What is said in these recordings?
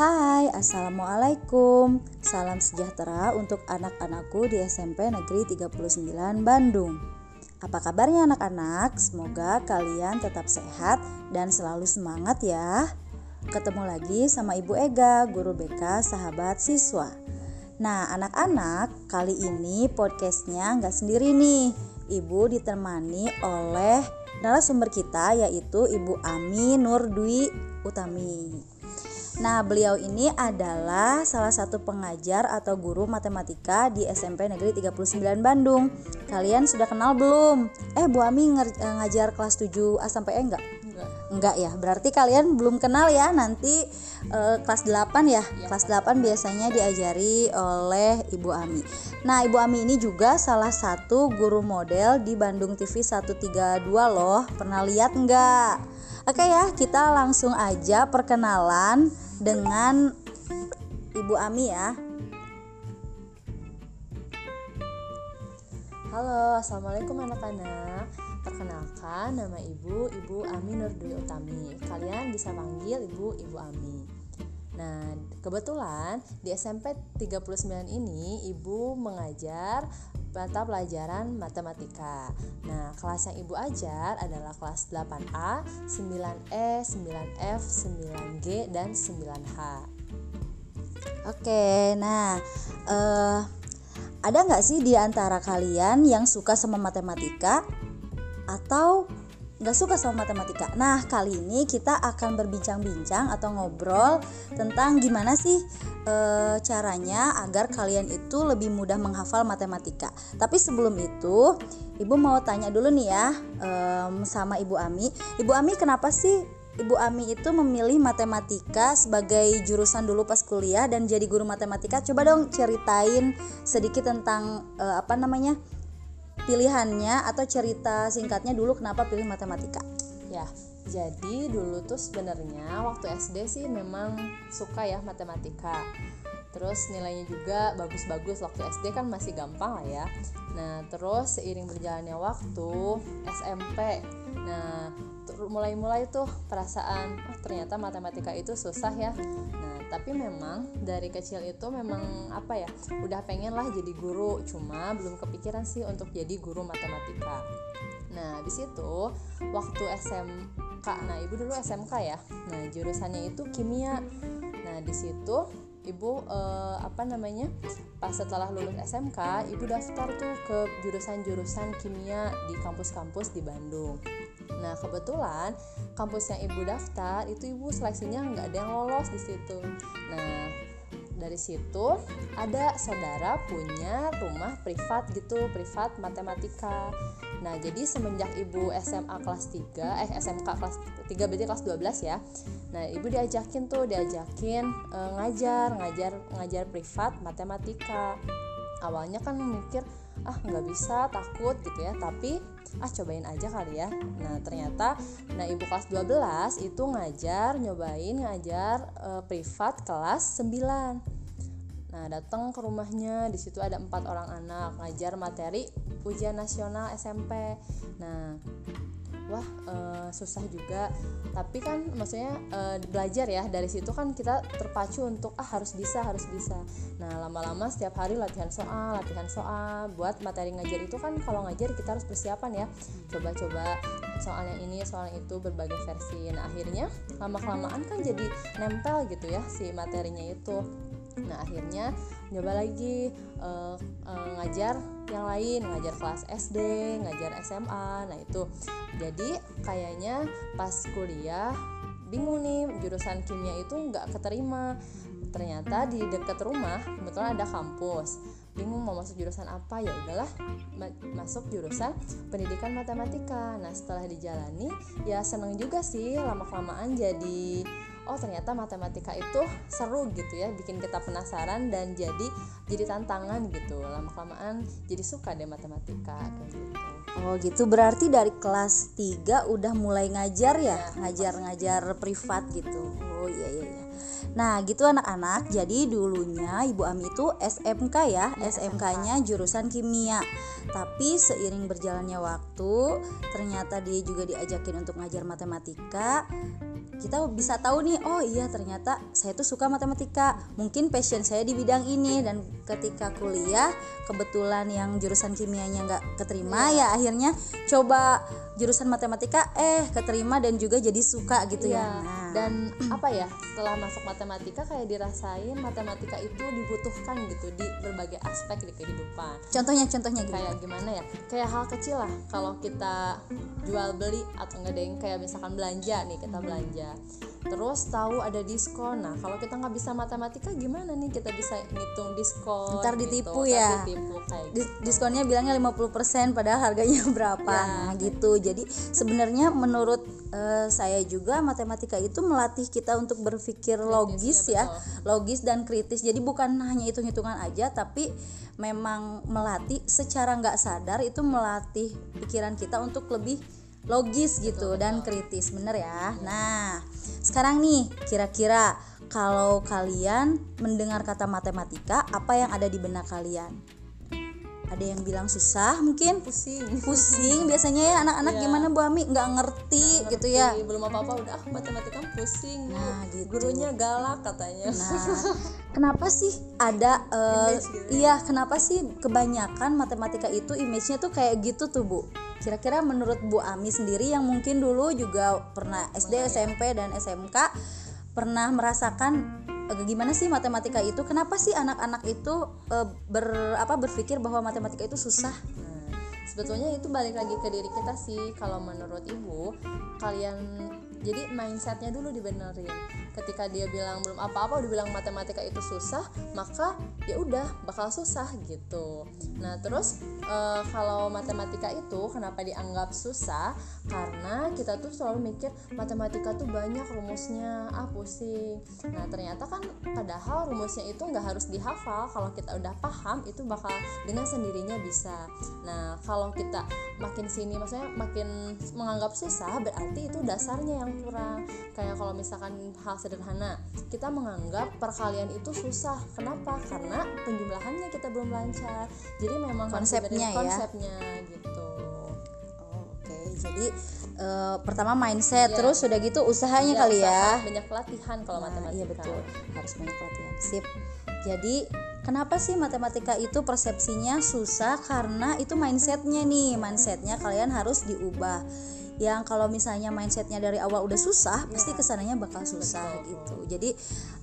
Hai, Assalamualaikum. Salam sejahtera untuk anak-anakku di SMP Negeri 39 Bandung. Apa kabarnya anak-anak? Semoga kalian tetap sehat dan selalu semangat ya. Ketemu lagi sama Ibu Ega, guru BK sahabat siswa. Nah anak-anak, kali ini podcastnya nggak sendiri nih. Ibu ditemani oleh narasumber kita yaitu Ibu Ami Nur Dwi Utami Nah, beliau ini adalah salah satu pengajar atau guru matematika di SMP Negeri 39 Bandung. Kalian sudah kenal belum? Eh, Bu Ami eh, ngajar kelas 7A sampai E enggak? Enggak. Enggak ya. Berarti kalian belum kenal ya. Nanti uh, kelas 8 ya. ya. Kelas 8 biasanya diajari oleh Ibu Ami. Nah, Ibu Ami ini juga salah satu guru model di Bandung TV 132 loh. Pernah lihat enggak? Oke ya, kita langsung aja perkenalan dengan Ibu Ami ya. Halo, Assalamualaikum anak-anak. Perkenalkan, nama Ibu, Ibu Ami Nurdwi Utami. Kalian bisa panggil Ibu, Ibu Ami. Nah, kebetulan di SMP 39 ini Ibu mengajar mata pelajaran matematika. Nah, kelas yang Ibu ajar adalah kelas 8A, 9E, 9F, 9G, dan 9H. Oke, nah uh, ada nggak sih di antara kalian yang suka sama matematika atau nggak suka sama matematika. Nah, kali ini kita akan berbincang-bincang atau ngobrol tentang gimana sih e, caranya agar kalian itu lebih mudah menghafal matematika. Tapi sebelum itu, Ibu mau tanya dulu nih ya e, sama Ibu Ami. Ibu Ami kenapa sih Ibu Ami itu memilih matematika sebagai jurusan dulu pas kuliah dan jadi guru matematika? Coba dong ceritain sedikit tentang e, apa namanya? Pilihannya atau cerita singkatnya dulu kenapa pilih matematika? Ya, jadi dulu tuh sebenarnya waktu SD sih memang suka ya matematika. Terus nilainya juga bagus-bagus waktu SD kan masih gampang lah ya. Nah, terus seiring berjalannya waktu SMP. Nah, mulai-mulai tuh perasaan oh ternyata matematika itu susah ya. Nah, tapi memang dari kecil itu memang apa ya udah pengen lah jadi guru. Cuma belum kepikiran sih untuk jadi guru matematika. Nah di situ waktu SMK nah ibu dulu SMK ya. Nah jurusannya itu kimia. Nah di situ ibu eh, apa namanya pas setelah lulus SMK ibu daftar tuh ke jurusan-jurusan kimia di kampus-kampus di Bandung Nah kebetulan kampus yang ibu daftar itu ibu seleksinya nggak ada yang lolos di situ. Nah dari situ ada saudara punya rumah privat gitu privat matematika. Nah jadi semenjak ibu SMA kelas 3 eh SMK kelas 3 berarti kelas 12 ya. Nah ibu diajakin tuh diajakin e, ngajar ngajar ngajar privat matematika. Awalnya kan mikir ah nggak bisa takut gitu ya. Tapi ah cobain aja kali ya. Nah ternyata nah ibu kelas 12 itu ngajar nyobain ngajar e, privat kelas 9 Nah, datang ke rumahnya, di situ ada empat orang anak ngajar materi ujian nasional SMP. Nah, wah e, susah juga. Tapi kan maksudnya e, belajar ya dari situ kan kita terpacu untuk ah harus bisa harus bisa. Nah lama-lama setiap hari latihan soal latihan soal. Buat materi ngajar itu kan kalau ngajar kita harus persiapan ya. Coba-coba soal yang ini soal yang itu berbagai versi. Nah akhirnya lama kelamaan kan jadi nempel gitu ya si materinya itu. Nah akhirnya nyoba lagi uh, uh, ngajar yang lain ngajar kelas SD ngajar SMA nah itu. Jadi kayaknya pas kuliah bingung nih jurusan kimia itu nggak keterima. Ternyata di dekat rumah kebetulan ada kampus. Bingung mau masuk jurusan apa ya udahlah ma masuk jurusan pendidikan matematika. Nah setelah dijalani ya seneng juga sih lama kelamaan jadi oh ternyata matematika itu seru gitu ya bikin kita penasaran dan jadi jadi tantangan gitu lama kelamaan jadi suka deh matematika kayak gitu oh gitu berarti dari kelas 3 udah mulai ngajar ya iya. ngajar-ngajar privat gitu oh iya iya iya Nah, gitu anak-anak. Jadi dulunya Ibu Ami itu SMK ya, Ya, SMK-nya jurusan kimia. Tapi seiring berjalannya waktu, ternyata dia juga diajakin untuk ngajar matematika. Kita bisa tahu nih, oh iya ternyata saya tuh suka matematika. Mungkin passion saya di bidang ini dan ketika kuliah kebetulan yang jurusan kimianya nggak keterima ya akhirnya coba jurusan matematika eh keterima dan juga jadi suka gitu Iya, ya. Nah. Dan apa ya setelah masuk matematika kayak dirasain matematika itu dibutuhkan gitu di berbagai aspek di kehidupan Contohnya contohnya gitu. kayak gimana ya kayak hal kecil lah kalau kita jual beli atau enggak ada yang kayak misalkan belanja nih kita belanja terus tahu ada diskon nah kalau kita nggak bisa matematika gimana nih kita bisa ngitung diskon Ntar gitu. ditipu Ntar ya. ditipu kayak gitu. Dis- diskonnya bilangnya 50% padahal harganya berapa. Ya. Nah, gitu. Jadi sebenarnya menurut eh, saya juga matematika itu melatih kita untuk berpikir logis ya, ya, logis dan kritis. Jadi bukan hanya hitung-hitungan aja tapi memang melatih secara nggak sadar itu melatih pikiran kita untuk lebih logis gitu dan kritis. Bener ya. Nah, sekarang nih kira-kira kalau kalian mendengar kata matematika, apa yang ada di benak kalian? Ada yang bilang susah mungkin? pusing Pusing biasanya ya anak-anak Iya. gimana Bu Ami nggak ngerti gitu ya. Ngerti, belum apa-apa udah ah, matematika pusing Bu. Nah, gitu. gurunya galak katanya Nah, kenapa sih ada eh, Image gitu. iya kenapa sih kebanyakan matematika itu image-nya tuh kayak gitu tuh Bu? Kira-kira menurut Bu Ami sendiri yang mungkin dulu juga pernah SD, SMP dan SMK pernah merasakan gimana sih matematika itu? Kenapa sih anak-anak itu eh, ber apa berpikir bahwa matematika itu susah? Nah, sebetulnya itu balik lagi ke diri kita sih. Kalau menurut ibu, kalian jadi mindsetnya dulu dibenerin. Ketika dia bilang belum apa-apa, udah bilang matematika itu susah, maka ya udah bakal susah gitu. Nah terus eh, kalau matematika itu kenapa dianggap susah? Karena kita tuh selalu mikir matematika tuh banyak rumusnya, ah pusing. Nah ternyata kan padahal rumusnya itu nggak harus dihafal. Kalau kita udah paham itu bakal dengan sendirinya bisa. Nah kalau kita makin sini, maksudnya makin menganggap susah, berarti itu dasarnya yang kurang. Kayak kalau misalkan hal sederhana, kita menganggap perkalian itu susah. Kenapa? Karena penjumlahannya kita belum lancar. Jadi memang Konsepnya ya. konsepnya gitu. Oke, jadi eh, pertama mindset, Iya. terus sudah gitu usahanya Ya, kali ya. usaha, banyak latihan kalau Nah, matematika. Iya betul, harus banyak latihan. Sip. Jadi kenapa sih matematika itu persepsinya susah? Karena itu mindsetnya nih, mindsetnya kalian harus diubah. Yang kalau misalnya mindsetnya dari awal udah susah, pasti ke sananya bakal susah gitu. Jadi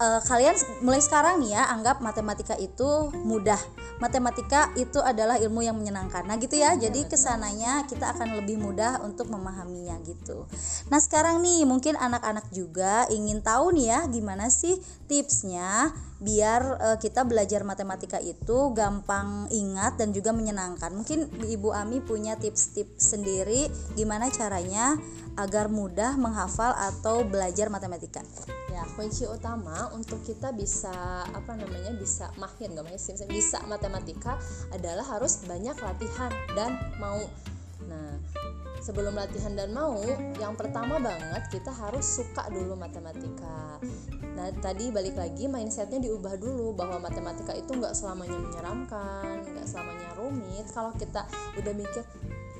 eh, kalian mulai sekarang nih ya anggap matematika itu mudah. Matematika itu adalah ilmu yang menyenangkan. Nah gitu ya. Jadi ke sananya kita akan lebih mudah untuk memahaminya gitu. Nah sekarang nih mungkin anak-anak juga ingin tahu nih ya gimana sih tipsnya biar eh, kita belajar matematika itu gampang ingat dan juga menyenangkan. Mungkin Ibu Ami punya tips-tips sendiri gimana caranya agar mudah menghafal atau belajar matematika. Ya, kunci utama untuk kita bisa apa namanya bisa mahir misalnya bisa matematika adalah harus banyak latihan dan mau. Nah, sebelum latihan dan mau, yang pertama banget kita harus suka dulu matematika. Nah, tadi balik lagi mindsetnya diubah dulu bahwa matematika itu nggak selamanya menyeramkan, nggak selamanya rumit. Kalau kita udah mikir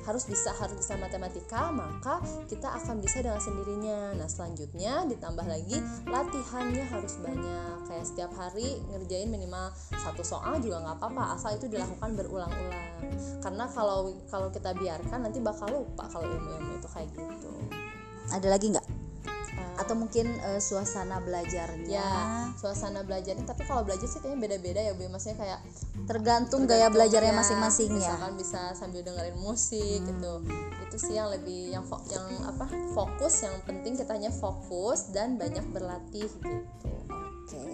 harus bisa harus bisa matematika maka kita akan bisa dengan sendirinya. Nah selanjutnya ditambah lagi latihannya harus banyak. Kayak setiap hari ngerjain minimal satu soal juga nggak apa-apa asal itu dilakukan berulang-ulang. Karena kalau kalau kita biarkan nanti bakal lupa kalau ilmu-ilmu itu kayak gitu. Ada lagi nggak? Atau mungkin eh, suasana belajarnya. Ya suasana belajarnya. Tapi kalau belajar sih kayaknya beda-beda ya bu maksudnya kayak tergantung gaya belajarnya ya, masing-masing ya. misalkan bisa sambil dengerin musik gitu. Itu sih yang lebih yang fo- yang apa fokus. Yang penting kitanya fokus dan banyak berlatih gitu. Oke.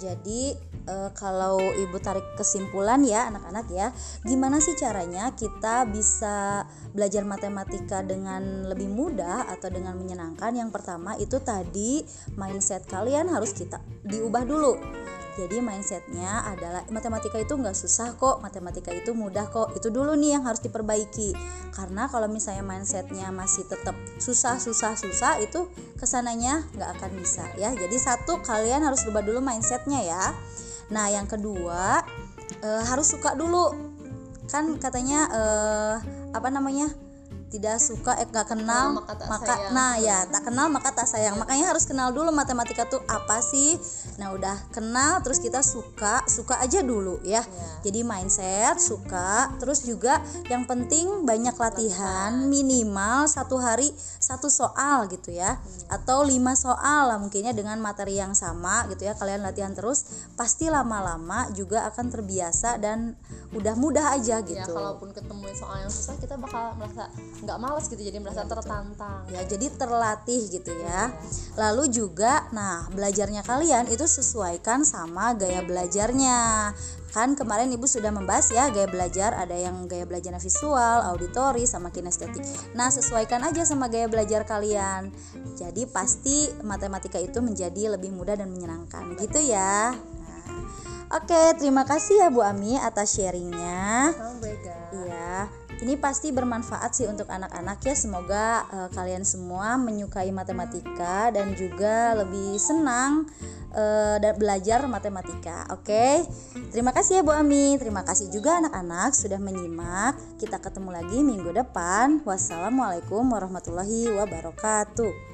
Jadi eh, kalau ibu tarik kesimpulan ya anak-anak ya, gimana sih caranya kita bisa belajar matematika dengan lebih mudah atau dengan menyenangkan? Yang pertama itu tadi mindset kalian harus kita diubah dulu. Jadi mindsetnya adalah matematika itu nggak susah kok, matematika itu mudah kok. Itu dulu nih yang harus diperbaiki. Karena kalau misalnya mindsetnya masih tetap susah, susah, susah, itu ke sananya nggak akan bisa ya. Jadi satu kalian harus rubah dulu mindsetnya ya. Nah yang kedua e, harus suka dulu. Kan katanya e, apa namanya? Tidak suka eh gak kenal maka tak maka sayang. nah ya tak kenal maka tak sayang. Makanya harus kenal dulu matematika tuh apa sih? Nah udah kenal terus kita suka suka aja dulu ya. Jadi mindset suka terus juga yang penting banyak latihan minimal satu hari satu soal gitu ya. Atau lima soal lah mungkinnya dengan materi yang sama gitu ya. Kalian latihan terus pasti lama-lama juga akan terbiasa dan udah mudah aja gitu. ya kalaupun ketemu soal yang susah kita bakal merasa nggak males gitu jadi merasa tertantang. Ya jadi terlatih gitu ya. Lalu juga nah belajarnya kalian itu sesuaikan sama gaya belajarnya. Kan kemarin ibu sudah membahas ya gaya belajar ada yang gaya belajarnya visual auditori sama kinestetik. Nah sesuaikan aja sama gaya belajar kalian. Jadi pasti matematika itu menjadi lebih mudah dan menyenangkan. Gitu ya. Nah, Oke, terima kasih ya Bu Ami atas sharingnya. oh Iya, ini pasti bermanfaat sih untuk anak-anak ya. Semoga eh, kalian semua menyukai matematika dan juga lebih senang dan belajar matematika. Oke, terima kasih ya Bu Ami. Terima kasih juga anak-anak sudah menyimak. Kita ketemu lagi minggu depan. Wassalamualaikum warahmatullahi wabarakatuh.